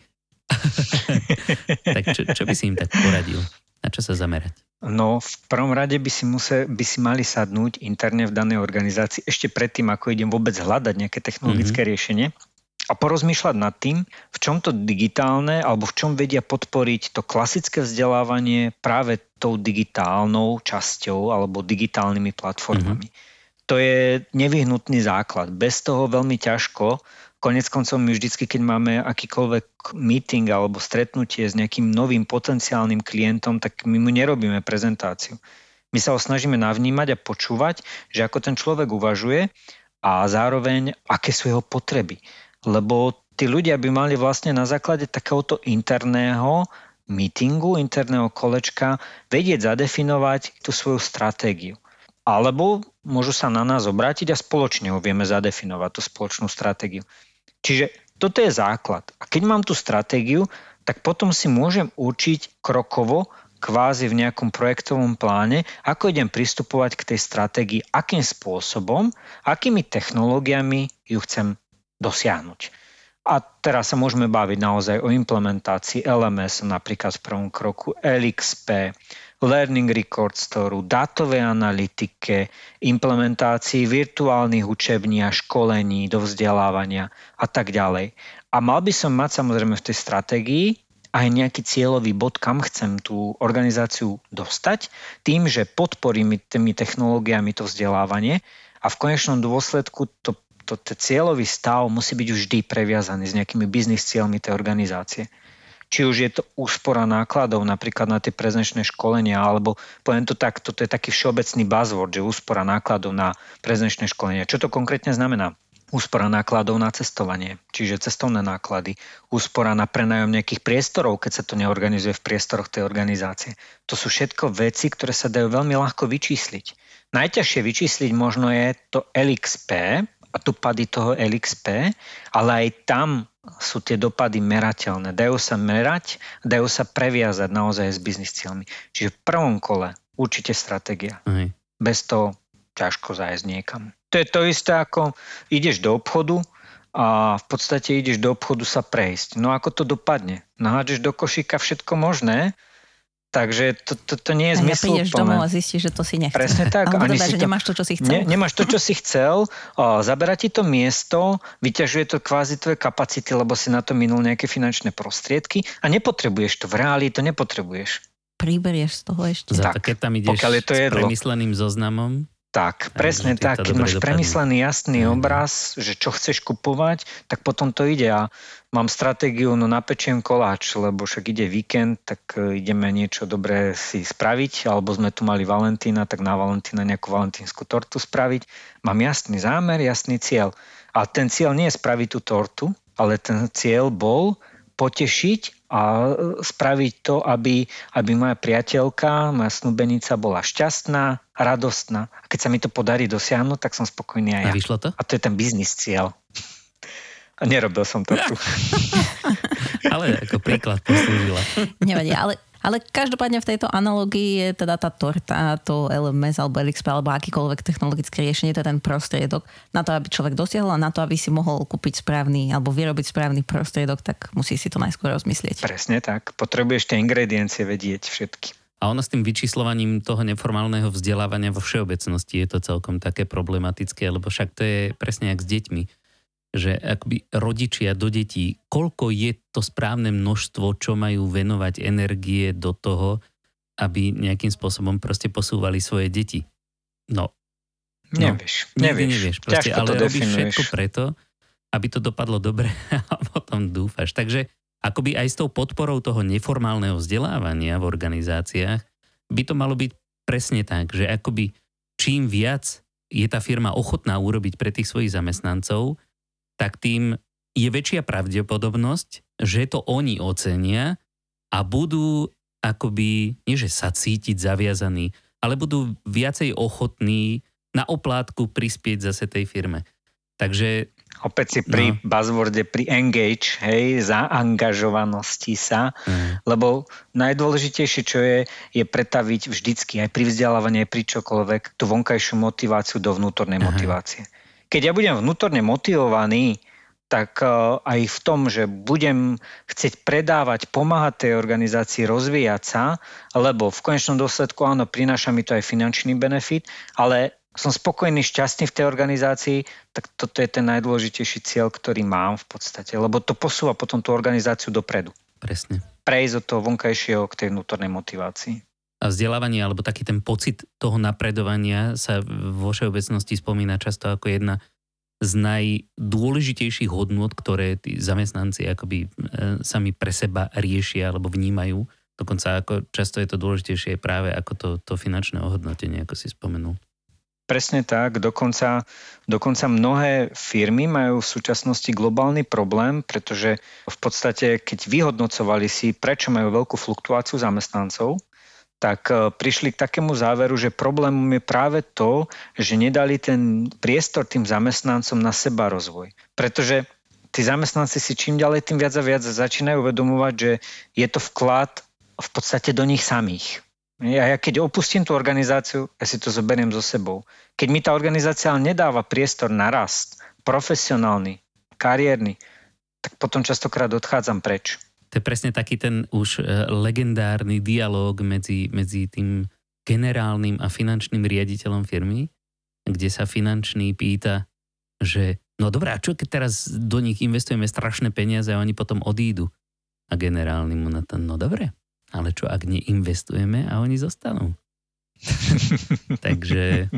tak čo, čo by si im tak poradil? Na čo sa zamerať? No, v prvom rade by si, musel, by si mali sadnúť interne v danej organizácii ešte predtým, ako idem vôbec hľadať nejaké technologické mm-hmm. riešenie a porozmýšľať nad tým, v čom to digitálne alebo v čom vedia podporiť to klasické vzdelávanie práve tou digitálnou časťou alebo digitálnymi platformami. Mm-hmm to je nevyhnutný základ. Bez toho veľmi ťažko. Konec koncov my vždycky, keď máme akýkoľvek meeting alebo stretnutie s nejakým novým potenciálnym klientom, tak my mu nerobíme prezentáciu. My sa ho snažíme navnímať a počúvať, že ako ten človek uvažuje a zároveň aké sú jeho potreby. Lebo tí ľudia by mali vlastne na základe takéhoto interného meetingu, interného kolečka vedieť zadefinovať tú svoju stratégiu. Alebo môžu sa na nás obrátiť a spoločne ho vieme zadefinovať, tú spoločnú stratégiu. Čiže toto je základ. A keď mám tú stratégiu, tak potom si môžem určiť krokovo, kvázi v nejakom projektovom pláne, ako idem pristupovať k tej stratégii, akým spôsobom, akými technológiami ju chcem dosiahnuť. A teraz sa môžeme baviť naozaj o implementácii LMS, napríklad v prvom kroku LXP, Learning Record Store, dátovej analytike, implementácii virtuálnych učební a školení do vzdelávania a tak ďalej. A mal by som mať samozrejme v tej stratégii aj nejaký cieľový bod, kam chcem tú organizáciu dostať, tým, že podporím tými technológiami to vzdelávanie a v konečnom dôsledku to, to, to cieľový stav musí byť vždy previazaný s nejakými biznis cieľmi tej organizácie či už je to úspora nákladov napríklad na tie prezenčné školenia, alebo poviem to tak, toto je taký všeobecný buzzword, že úspora nákladov na prezenčné školenia. Čo to konkrétne znamená? úspora nákladov na cestovanie, čiže cestovné náklady, úspora na prenajom nejakých priestorov, keď sa to neorganizuje v priestoroch tej organizácie. To sú všetko veci, ktoré sa dajú veľmi ľahko vyčísliť. Najťažšie vyčísliť možno je to LXP a dopady toho LXP, ale aj tam sú tie dopady merateľné. Dajú sa merať, dajú sa previazať naozaj s biznis cieľmi. Čiže v prvom kole určite stratégia. Aj. Bez toho ťažko zájsť niekam. To je to isté, ako ideš do obchodu a v podstate ideš do obchodu sa prejsť. No ako to dopadne? Nahádžeš do košíka všetko možné, Takže to, to, to nie je zmysl. Ja domov a zistíš, že to si nechceš. Presne tak. Alebo Ani teda, že to, nemáš to, čo si chcel. Ne, nemáš to, čo si chcel. O, zabera ti to miesto, vyťažuje to kvázi tvoje kapacity, lebo si na to minul nejaké finančné prostriedky a nepotrebuješ to. V reáli to nepotrebuješ. Priberieš z toho ešte. Za tak, keď tam ideš je to jedlo. s premysleným zoznamom, tak, presne tak. Keď máš premyslený jasný mm. obraz, že čo chceš kupovať, tak potom to ide. A mám stratégiu, no napečiem koláč, lebo však ide víkend, tak e, ideme niečo dobré si spraviť, alebo sme tu mali Valentína, tak na Valentína nejakú valentínsku tortu spraviť. Mám jasný zámer, jasný cieľ. A ten cieľ nie je spraviť tú tortu, ale ten cieľ bol potešiť a e, spraviť to, aby, aby moja priateľka, moja snúbenica bola šťastná, radostná. A keď sa mi to podarí dosiahnuť, tak som spokojný aj ja. A vyšlo to? A to je ten biznis cieľ. A nerobil som to tu. ale ako príklad poslúžila. Nevadí, ale ale každopádne v tejto analógii je teda tá torta, to LMS alebo LXP alebo akýkoľvek technologické riešenie, to je ten prostriedok na to, aby človek dosiahol a na to, aby si mohol kúpiť správny alebo vyrobiť správny prostriedok, tak musí si to najskôr rozmyslieť. Presne tak. Potrebuješ tie ingrediencie vedieť všetky. A ono s tým vyčíslovaním toho neformálneho vzdelávania vo všeobecnosti je to celkom také problematické, lebo však to je presne jak s deťmi že akoby rodičia do detí, koľko je to správne množstvo, čo majú venovať energie do toho, aby nejakým spôsobom proste posúvali svoje deti. No. no nevieš. Nevieš. nevieš proste, ale robíš všetko preto, aby to dopadlo dobre a potom dúfaš. Takže akoby aj s tou podporou toho neformálneho vzdelávania v organizáciách by to malo byť presne tak, že akoby čím viac je tá firma ochotná urobiť pre tých svojich zamestnancov, tak tým je väčšia pravdepodobnosť, že to oni ocenia a budú akoby, nie že sa cítiť zaviazaní, ale budú viacej ochotní na oplátku prispieť zase tej firme. Takže Opäť si pri no. buzzworde, pri engage, hej, zaangažovanosti sa, mm. lebo najdôležitejšie, čo je, je pretaviť vždycky, aj pri vzdelávaní, aj pri čokoľvek, tú vonkajšiu motiváciu do vnútornej Aha. motivácie keď ja budem vnútorne motivovaný, tak e, aj v tom, že budem chcieť predávať, pomáhať tej organizácii rozvíjať sa, lebo v konečnom dôsledku áno, prináša mi to aj finančný benefit, ale som spokojný, šťastný v tej organizácii, tak toto je ten najdôležitejší cieľ, ktorý mám v podstate, lebo to posúva potom tú organizáciu dopredu. Presne. Prejsť od toho vonkajšieho k tej vnútornej motivácii. A vzdelávanie alebo taký ten pocit toho napredovania sa vo všeobecnosti spomína často ako jedna z najdôležitejších hodnôt, ktoré tí zamestnanci akoby e, sami pre seba riešia alebo vnímajú. Dokonca ako často je to dôležitejšie práve ako to, to finančné ohodnotenie, ako si spomenul. presne tak. Dokonca, dokonca mnohé firmy majú v súčasnosti globálny problém, pretože v podstate, keď vyhodnocovali si, prečo majú veľkú fluktuáciu zamestnancov, tak e, prišli k takému záveru, že problémom je práve to, že nedali ten priestor tým zamestnancom na seba rozvoj. Pretože tí zamestnanci si čím ďalej tým viac a viac začínajú uvedomovať, že je to vklad v podstate do nich samých. Ja, ja keď opustím tú organizáciu, ja si to zoberiem so sebou. Keď mi tá organizácia nedáva priestor na rast, profesionálny, kariérny, tak potom častokrát odchádzam preč. To je presne taký ten už e, legendárny dialog medzi, medzi tým generálnym a finančným riaditeľom firmy, kde sa finančný pýta, že no dobré, a čo keď teraz do nich investujeme strašné peniaze a oni potom odídu? A generálny mu na to, no dobre, ale čo ak neinvestujeme a oni zostanú? Takže...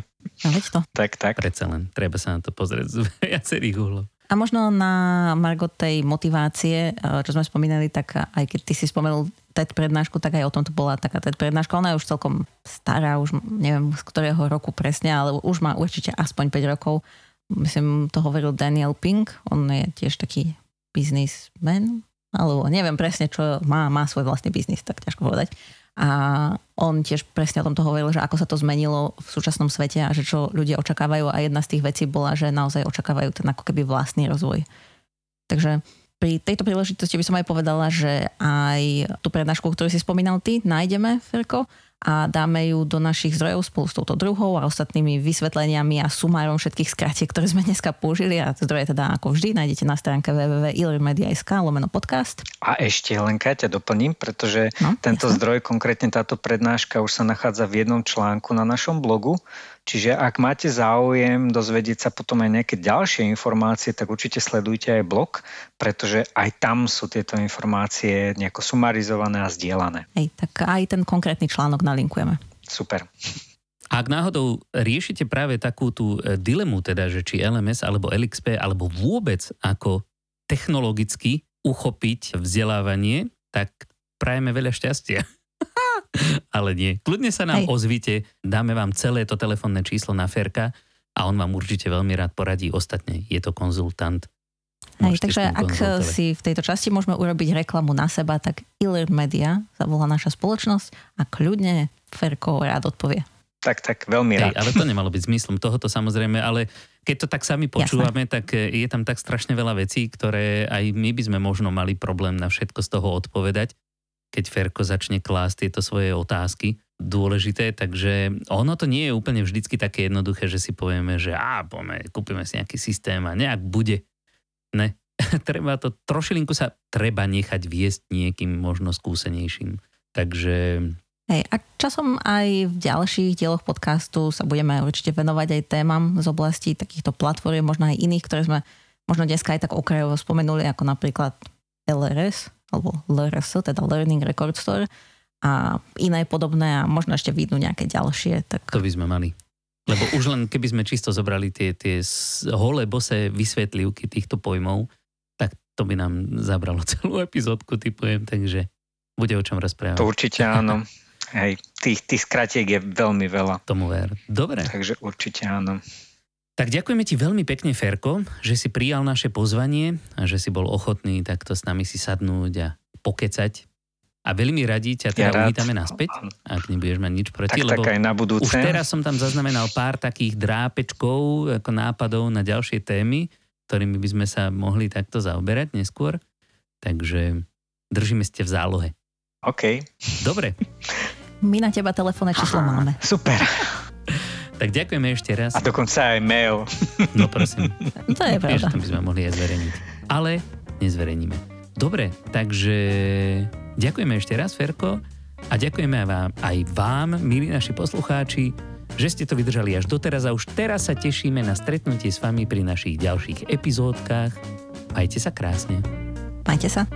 No veď to. Tak, tak. Predsa len, treba sa na to pozrieť z viacerých uhlov. A možno na Margot tej motivácie, eh, čo sme spomínali, tak aj keď ty si spomenul TED prednášku, tak aj o tom to bola taká TED prednáška. Ona je už celkom stará, už neviem z ktorého roku presne, ale už má určite aspoň 5 rokov. Myslím, to hovoril Daniel Pink, on je tiež taký biznismen, alebo neviem presne, čo má, má svoj vlastný biznis, tak ťažko povedať. A on tiež presne o tomto hovoril, že ako sa to zmenilo v súčasnom svete a že čo ľudia očakávajú a jedna z tých vecí bola, že naozaj očakávajú ten ako keby vlastný rozvoj. Takže pri tejto príležitosti by som aj povedala, že aj tú prednášku, ktorú si spomínal ty, nájdeme, Ferko, a dáme ju do našich zdrojov spolu s touto druhou a ostatnými vysvetleniami a sumárom všetkých skratiek, ktoré sme dneska použili a zdroje teda ako vždy nájdete na stránke www.illermedia.sk lomeno podcast. A ešte len ťa doplním, pretože no, tento jasne. zdroj, konkrétne táto prednáška už sa nachádza v jednom článku na našom blogu, Čiže ak máte záujem dozvedieť sa potom aj nejaké ďalšie informácie, tak určite sledujte aj blog, pretože aj tam sú tieto informácie nejako sumarizované a zdieľané. Hej, tak aj ten konkrétny článok nalinkujeme. Super. Ak náhodou riešite práve takú tú e, dilemu, teda, že či LMS alebo LXP, alebo vôbec ako technologicky uchopiť vzdelávanie, tak prajeme veľa šťastia. Ale nie. Kľudne sa nám Hej. ozvite, dáme vám celé to telefónne číslo na Ferka a on vám určite veľmi rád poradí. Ostatne je to konzultant. Hej, takže ak si v tejto časti môžeme urobiť reklamu na seba, tak Iller Media sa volá naša spoločnosť a kľudne Ferko rád odpovie. Tak, tak, veľmi rád. Hej, ale to nemalo byť zmyslom tohoto samozrejme, ale keď to tak sami počúvame, Jasne. tak je tam tak strašne veľa vecí, ktoré aj my by sme možno mali problém na všetko z toho odpovedať keď Ferko začne klásť tieto svoje otázky dôležité, takže ono to nie je úplne vždycky také jednoduché, že si povieme, že á, poďme, kúpime si nejaký systém a nejak bude. Ne, treba to, trošilinku sa treba nechať viesť niekým možno skúsenejším. Takže Hej, a časom aj v ďalších dieloch podcastu sa budeme určite venovať aj témam z oblasti takýchto platform, možno aj iných, ktoré sme možno dneska aj tak okrajovo spomenuli, ako napríklad LRS, alebo LRS, teda Learning Record Store a iné podobné a možno ešte vidnú nejaké ďalšie. Tak... To by sme mali. Lebo už len keby sme čisto zobrali tie, tie holé bose vysvetlivky týchto pojmov, tak to by nám zabralo celú epizódku, typujem, takže bude o čom rozprávať. To určite áno. Hej, tých, tých skratiek je veľmi veľa. Tomu ver. Dobre. Takže určite áno. Tak ďakujeme ti veľmi pekne, Ferko, že si prijal naše pozvanie a že si bol ochotný takto s nami si sadnúť a pokecať. A veľmi radi ťa teda ja uvítame naspäť, ak nebudeš mať nič proti, tak, lebo tak aj na budúce. už teraz som tam zaznamenal pár takých drápečkov, ako nápadov na ďalšie témy, ktorými by sme sa mohli takto zaoberať neskôr. Takže držíme ste v zálohe. OK. Dobre. My na teba telefónne číslo máme. Super. Tak ďakujeme ešte raz. A dokonca aj mail. No prosím. To je pravda. to by sme mohli aj zverejniť. Ale nezverejníme. Dobre, takže ďakujeme ešte raz, Ferko. A ďakujeme aj vám, aj vám, milí naši poslucháči, že ste to vydržali až doteraz a už teraz sa tešíme na stretnutie s vami pri našich ďalších epizódkach. Majte sa krásne. Majte sa.